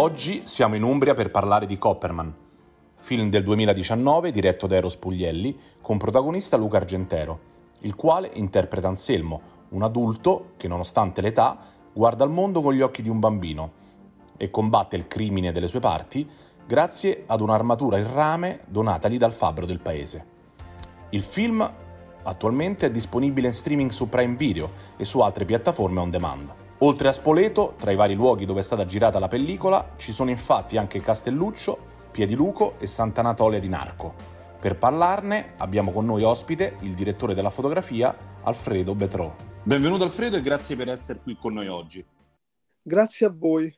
Oggi siamo in Umbria per parlare di Copperman, film del 2019 diretto da Eros Puglielli con protagonista Luca Argentero il quale interpreta Anselmo, un adulto che nonostante l'età guarda il mondo con gli occhi di un bambino e combatte il crimine delle sue parti grazie ad un'armatura in rame donatagli dal fabbro del paese. Il film attualmente è disponibile in streaming su Prime Video e su altre piattaforme on demand. Oltre a Spoleto, tra i vari luoghi dove è stata girata la pellicola, ci sono infatti anche Castelluccio, Piediluco e Sant'Anatolia di Narco. Per parlarne abbiamo con noi ospite il direttore della fotografia Alfredo Betrò. Benvenuto Alfredo e grazie per essere qui con noi oggi. Grazie a voi.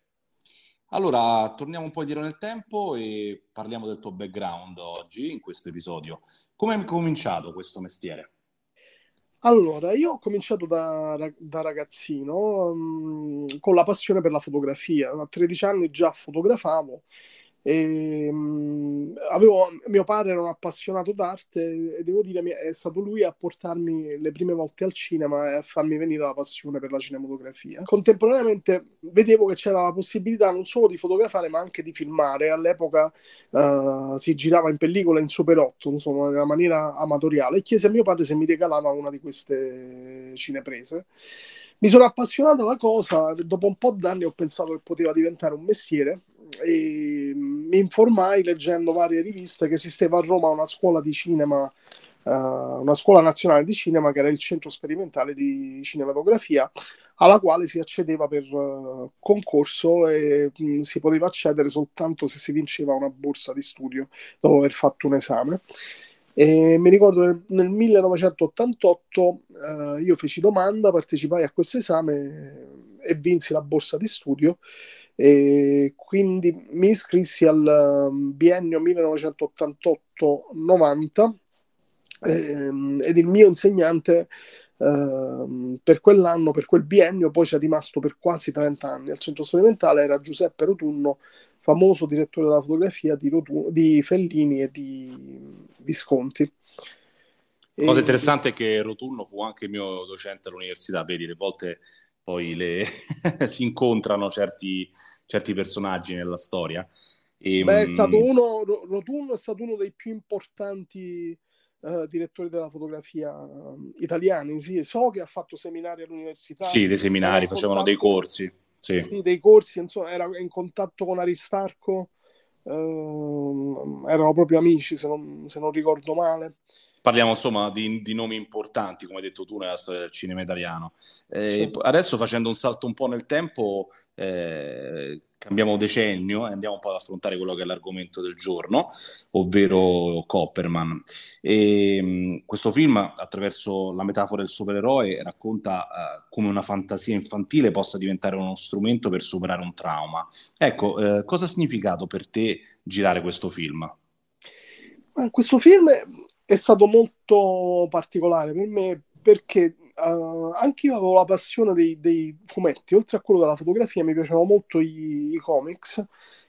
Allora, torniamo un po' indietro nel tempo e parliamo del tuo background oggi in questo episodio. Come hai cominciato questo mestiere? Allora, io ho cominciato da, da ragazzino um, con la passione per la fotografia. A 13 anni già fotografavo e, mh, avevo, mio padre era un appassionato d'arte e devo dire è stato lui a portarmi le prime volte al cinema e a farmi venire la passione per la cinematografia. Contemporaneamente vedevo che c'era la possibilità non solo di fotografare ma anche di filmare. All'epoca uh, si girava in pellicola in Super 8, insomma, in maniera amatoriale e chiesi a mio padre se mi regalava una di queste cineprese. Mi sono appassionato alla cosa, dopo un po' d'anni ho pensato che poteva diventare un mestiere e mi informai leggendo varie riviste che esisteva a Roma una scuola di cinema, uh, una scuola nazionale di cinema che era il centro sperimentale di cinematografia alla quale si accedeva per uh, concorso e mh, si poteva accedere soltanto se si vinceva una borsa di studio dopo aver fatto un esame. E mi ricordo nel, nel 1988 uh, io feci domanda, partecipai a questo esame e vinsi la borsa di studio e quindi mi iscrissi al um, biennio 1988-90 ehm, ed il mio insegnante ehm, per quell'anno, per quel biennio, poi ci è rimasto per quasi 30 anni al centro sperimentale, era Giuseppe Rotunno, famoso direttore della fotografia di, Rotunno, di Fellini e di Visconti. Cosa e... interessante è che Rotunno fu anche mio docente all'università, vedi, le volte poi le... si incontrano certi, certi, personaggi nella storia. E, Beh, è stato uno, Rotunno è stato uno dei più importanti uh, direttori della fotografia um, italiani. Sì, so che ha fatto seminari all'università. Sì, dei seminari, facevano dei corsi. Sì. sì. dei corsi, insomma, era in contatto con Aristarco, uh, erano proprio amici, se non, se non ricordo male. Parliamo insomma di, di, nomi importanti, come hai detto tu, nella storia del cinema italiano. Eh, sì. Adesso facendo un salto un po' nel tempo, eh, cambiamo decennio e andiamo un po' ad affrontare quello che è l'argomento del giorno, ovvero Copperman. E, mh, questo film, attraverso la metafora del supereroe, racconta uh, come una fantasia infantile possa diventare uno strumento per superare un trauma. Ecco, eh, cosa ha significato per te girare questo film? Questo film è stato molto particolare per me perché uh, anche io avevo la passione dei, dei, fumetti, oltre a quello della fotografia mi piacevano molto i, i comics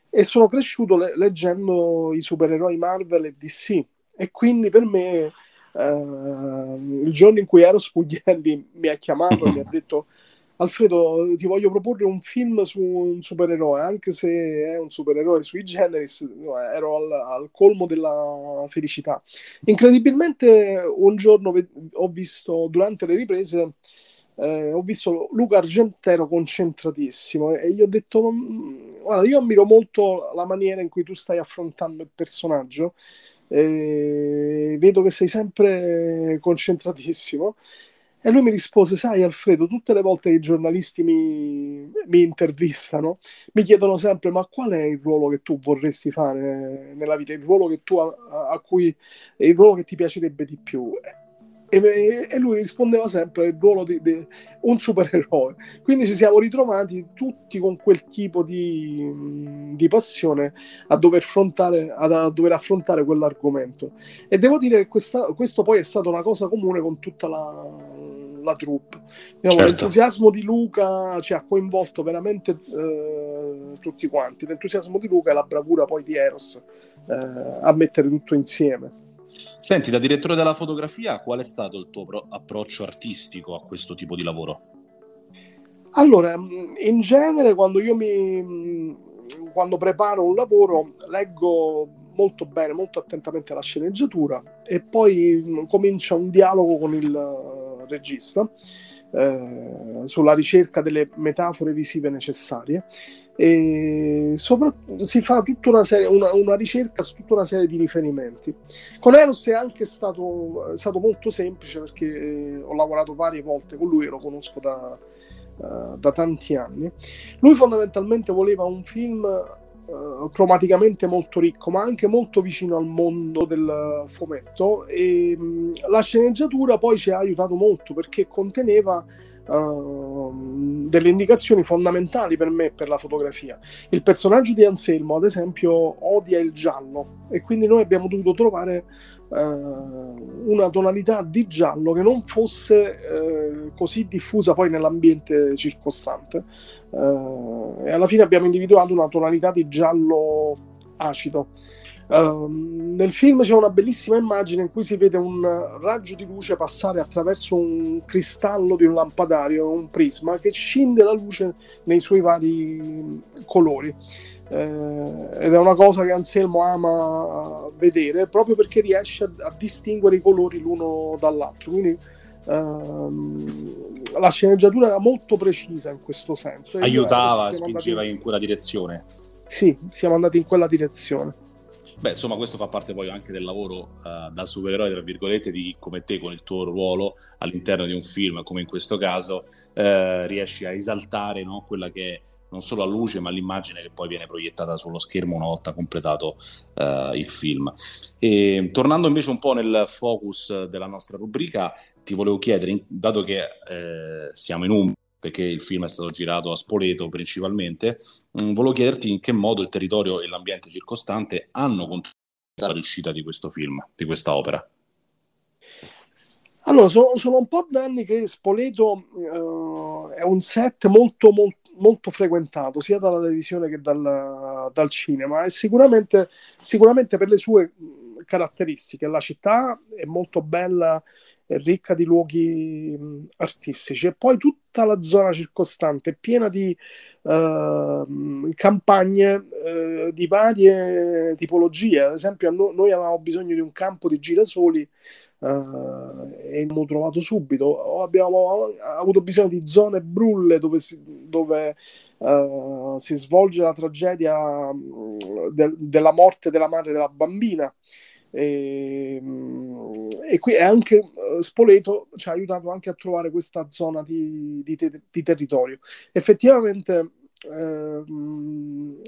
e sono cresciuto le, leggendo i supereroi Marvel e DC e quindi per me uh, il giorno in cui Eros Puglielli mi ha chiamato e mi ha detto Alfredo, ti voglio proporre un film su un supereroe, anche se è un supereroe sui generis, ero al, al colmo della felicità. Incredibilmente, un giorno ho visto, durante le riprese, eh, ho visto Luca Argentero concentratissimo e gli ho detto, mm, guarda, io ammiro molto la maniera in cui tu stai affrontando il personaggio eh, vedo che sei sempre concentratissimo. E lui mi rispose, sai Alfredo, tutte le volte che i giornalisti mi, mi, intervistano, mi chiedono sempre, ma qual è il ruolo che tu vorresti fare nella vita, il ruolo che tu a, a cui, il ruolo che ti piacerebbe di più? E, e lui rispondeva sempre il ruolo di, di, un supereroe. Quindi ci siamo ritrovati tutti con quel tipo di, di passione a dover, a dover affrontare quell'argomento. E devo dire che questa, questo poi è stata una cosa comune con tutta la, la troupe. Diciamo, certo. L'entusiasmo di Luca ci ha coinvolto veramente eh, tutti quanti. L'entusiasmo di Luca e la bravura poi di Eros eh, a mettere tutto insieme. Senti, da direttore della fotografia, qual è stato il tuo pro- approccio artistico a questo tipo di lavoro? Allora, in genere quando io mi quando preparo un lavoro leggo molto bene, molto attentamente la sceneggiatura e poi comincia un dialogo con il regista eh, sulla ricerca delle metafore visive necessarie e sopra, si fa tutta una, serie, una, una, ricerca su tutta una serie di riferimenti. Con Eros è anche stato, è stato molto semplice perché eh, ho lavorato varie volte con lui e lo conosco da, uh, da tanti anni. Lui fondamentalmente voleva un film uh, cromaticamente molto ricco, ma anche molto vicino al mondo del fumetto e mh, la sceneggiatura poi ci ha aiutato molto perché conteneva uh, delle indicazioni fondamentali per me per la fotografia. Il personaggio di Anselmo, ad esempio, odia il giallo e quindi noi abbiamo dovuto trovare una tonalità di giallo che non fosse uh, così diffusa poi nell'ambiente circostante. e alla fine abbiamo individuato una tonalità di giallo acido. Uh, nel film c'è una bellissima immagine in cui si vede un raggio di luce passare attraverso un cristallo di un lampadario, un prisma, che scinde la luce nei suoi vari colori. Uh, ed è una cosa che Anselmo ama vedere proprio perché riesce a, a distinguere i colori l'uno dall'altro. Quindi uh, la sceneggiatura era molto precisa in questo senso. Aiutava, spingeva andati... in quella direzione. Sì, siamo andati in quella direzione. Beh, insomma, questo fa parte poi anche del lavoro uh, da supereroe, tra virgolette, di chi come te, con il tuo ruolo all'interno di un film, come in questo caso, uh, riesci a esaltare no, quella che è non solo la luce, ma l'immagine che poi viene proiettata sullo schermo una volta completato uh, il film. E, tornando invece un po' nel focus della nostra rubrica, ti volevo chiedere, dato che eh, siamo in un perché il film è stato girato a Spoleto principalmente, mm, volevo chiederti in che modo il territorio e l'ambiente circostante hanno contribuito alla riuscita di questo film, di questa opera. Allora, sono, sono un po' d'anni che Spoleto uh, è un set molto, molto, molto, frequentato sia dalla televisione che dal, dal cinema e sicuramente, sicuramente per le sue caratteristiche. La città è molto bella ricca di luoghi mh, artistici e poi tutta la zona circostante è piena di uh, campagne uh, di varie tipologie. Ad esempio, no- noi avevamo bisogno di un campo di girasoli uh, e abbiamo trovato subito. O abbiamo avuto bisogno di zone brulle dove si, dove, si svolge la tragedia de- della morte della madre della bambina. E, ehm, e qui anche eh, Spoleto ci ha aiutato anche a trovare questa zona di, di, te, di territorio. Effettivamente eh,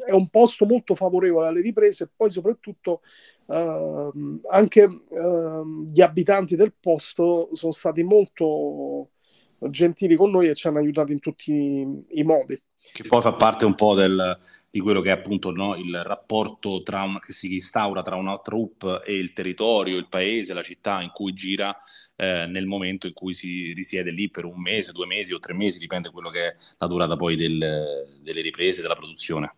è un posto molto favorevole alle riprese e poi soprattutto eh, anche eh, gli abitanti del posto sono stati molto gentili con noi e ci hanno aiutato in tutti i, i modi che poi fa parte un po' del, di quello che è appunto no, il rapporto un, che si instaura tra una troupe e il territorio, il paese, la città in cui gira eh, nel momento in cui si risiede lì per un mese, due mesi o tre mesi, dipende quello che è la durata poi del, delle riprese, della produzione.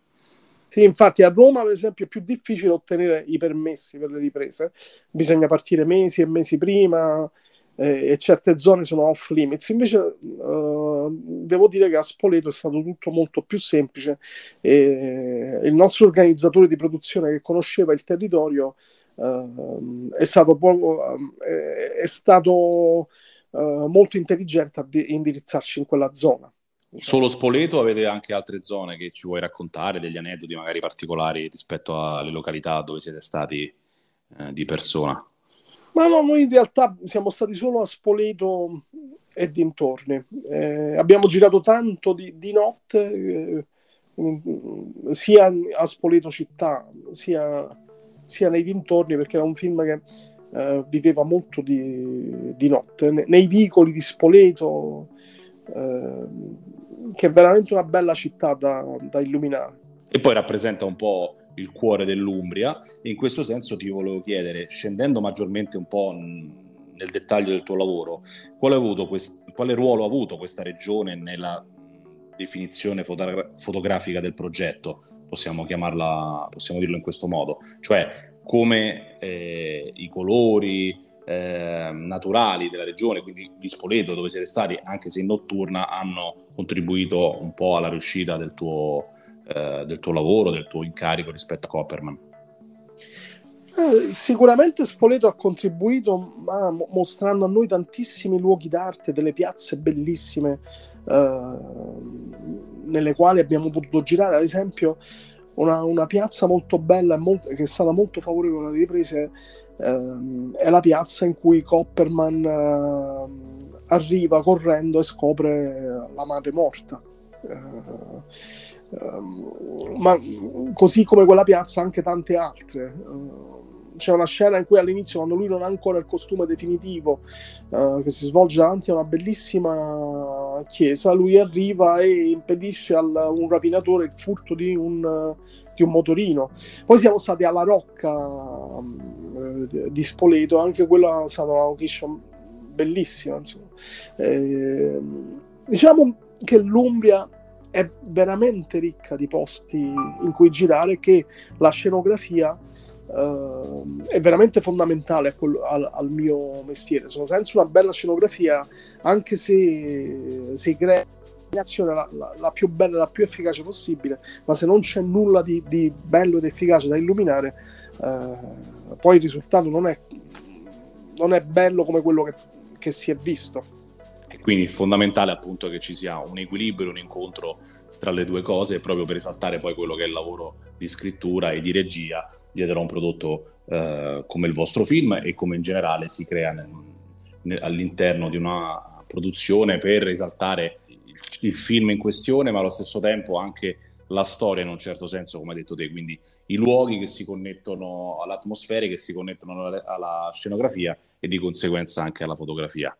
Sì, infatti a Roma, ad esempio, è più difficile ottenere i permessi per le riprese, bisogna partire mesi e mesi prima eh, e certe zone sono off limits. Invece uh, devo dire che a Spoleto è stato tutto molto più semplice e il nostro organizzatore di produzione che conosceva il territorio uh, è stato, poco, uh, è stato molto intelligente a di- indirizzarci in quella zona. Solo Spoleto avete anche altre zone che ci vuoi raccontare, degli aneddoti magari particolari rispetto alle località dove siete stati eh, di persona. Ma no, noi in realtà siamo stati solo a Spoleto e dintorni. Eh, abbiamo girato tanto di, di notte, eh, sia a Spoleto città, sia, sia, nei dintorni, perché era un film che eh, viveva molto di, di notte. Ne, nei vicoli di Spoleto, eh, che è veramente una bella città da, da illuminare. E poi rappresenta un po' il cuore dell'Umbria e in questo senso ti volevo chiedere, scendendo maggiormente un po' nel dettaglio del tuo lavoro, quale, quest- quale ruolo ha avuto questa regione nella definizione fotogra- fotografica del progetto? Possiamo chiamarla, possiamo dirlo in questo modo, cioè come eh, i colori eh, naturali della regione, quindi di Spoleto, dove siete stati, anche se in notturna, hanno contribuito un po' alla riuscita del tuo, eh, del tuo lavoro, del tuo incarico rispetto a Copperman? Eh, sicuramente Spoleto ha contribuito ma, mostrando a noi tantissimi luoghi d'arte, delle piazze bellissime eh, nelle quali abbiamo potuto girare, ad esempio una, una piazza molto bella molto, che è stata molto favorevole alle riprese eh, è la piazza in cui Copperman eh, arriva correndo e scopre la madre morta. Eh, Ehm, ma così come quella piazza anche tante altre. Uh, c'è una scena in cui all'inizio, quando lui non ha ancora il costume definitivo, uh, che si svolge davanti a una bellissima chiesa, lui arriva e impedisce a un rapinatore il furto di un, di un motorino. Poi siamo stati alla Rocca uh, di Spoleto, anche quella è stata una location bellissima. Eh, diciamo che l'Umbria è veramente ricca di posti in cui girare che la scenografia uh, è veramente fondamentale quello, al, al, mio mestiere. Sono senza una bella scenografia, anche se si crea la, la, la, più bella, la più efficace possibile, ma se non c'è nulla di, di bello ed efficace da illuminare, uh, poi il risultato non è, non è bello come quello che, che si è visto. Quindi è fondamentale appunto che ci sia un equilibrio, un incontro tra le due cose, proprio per esaltare poi quello che è il lavoro di scrittura e di regia dietro a un prodotto eh, come il vostro film e come in generale si crea nel, nel, all'interno di una produzione per esaltare il, il film in questione, ma allo stesso tempo anche la storia in un certo senso, come hai detto te, quindi i luoghi che si connettono all'atmosfera, che si connettono alla, alla scenografia e di conseguenza anche alla fotografia.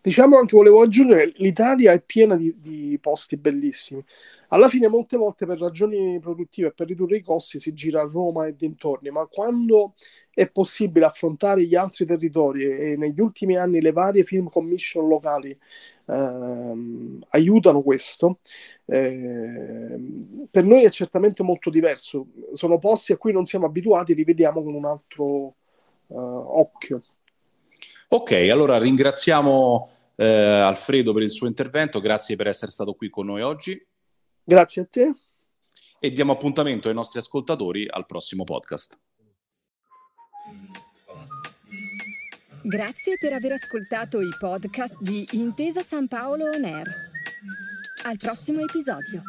Diciamo anche, volevo aggiungere, l'Italia è piena di, di, posti bellissimi. Alla fine, molte volte per ragioni produttive e per ridurre i costi si gira a Roma e dintorni, ma quando è possibile affrontare gli altri territori e, negli ultimi anni le varie film commission locali ehm, aiutano questo, eh, per noi è certamente molto diverso. Sono posti a cui non siamo abituati, li vediamo con un altro eh, occhio. Ok, allora ringraziamo eh, Alfredo per il suo intervento, grazie per essere stato qui con noi oggi. Grazie a te. E diamo appuntamento ai nostri ascoltatori al prossimo podcast. Grazie per aver ascoltato i podcast di Intesa San Paolo On Air. Al prossimo episodio.